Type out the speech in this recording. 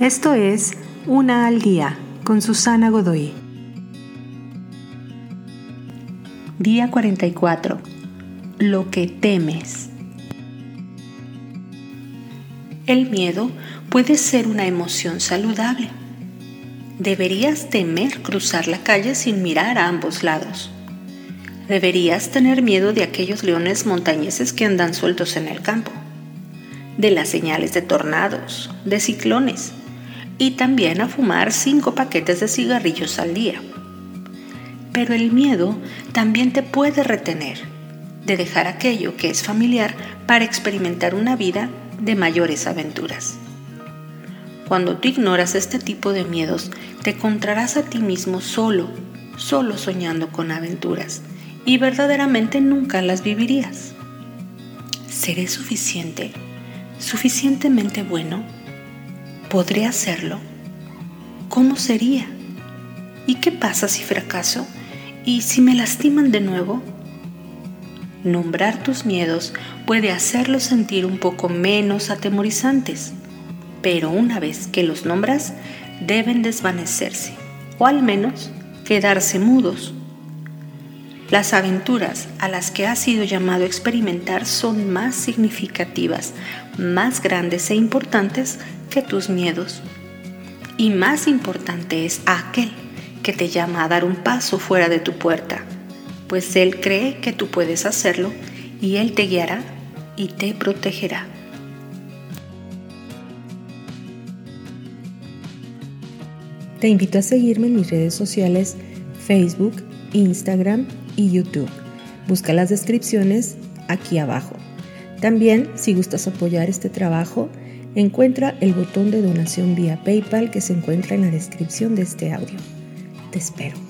Esto es Una al día con Susana Godoy. Día 44. Lo que temes. El miedo puede ser una emoción saludable. Deberías temer cruzar la calle sin mirar a ambos lados. Deberías tener miedo de aquellos leones montañeses que andan sueltos en el campo, de las señales de tornados, de ciclones, y también a fumar cinco paquetes de cigarrillos al día. Pero el miedo también te puede retener de dejar aquello que es familiar para experimentar una vida de mayores aventuras. Cuando tú ignoras este tipo de miedos, te encontrarás a ti mismo solo, solo soñando con aventuras, y verdaderamente nunca las vivirías. ¿Seré suficiente? ¿Suficientemente bueno? ¿Podré hacerlo? ¿Cómo sería? ¿Y qué pasa si fracaso? ¿Y si me lastiman de nuevo? Nombrar tus miedos puede hacerlos sentir un poco menos atemorizantes, pero una vez que los nombras, deben desvanecerse, o al menos quedarse mudos. Las aventuras a las que has sido llamado a experimentar son más significativas, más grandes e importantes que tus miedos. Y más importante es aquel que te llama a dar un paso fuera de tu puerta, pues Él cree que tú puedes hacerlo y Él te guiará y te protegerá. Te invito a seguirme en mis redes sociales Facebook, Instagram y YouTube. Busca las descripciones aquí abajo. También, si gustas apoyar este trabajo, encuentra el botón de donación vía PayPal que se encuentra en la descripción de este audio. Te espero.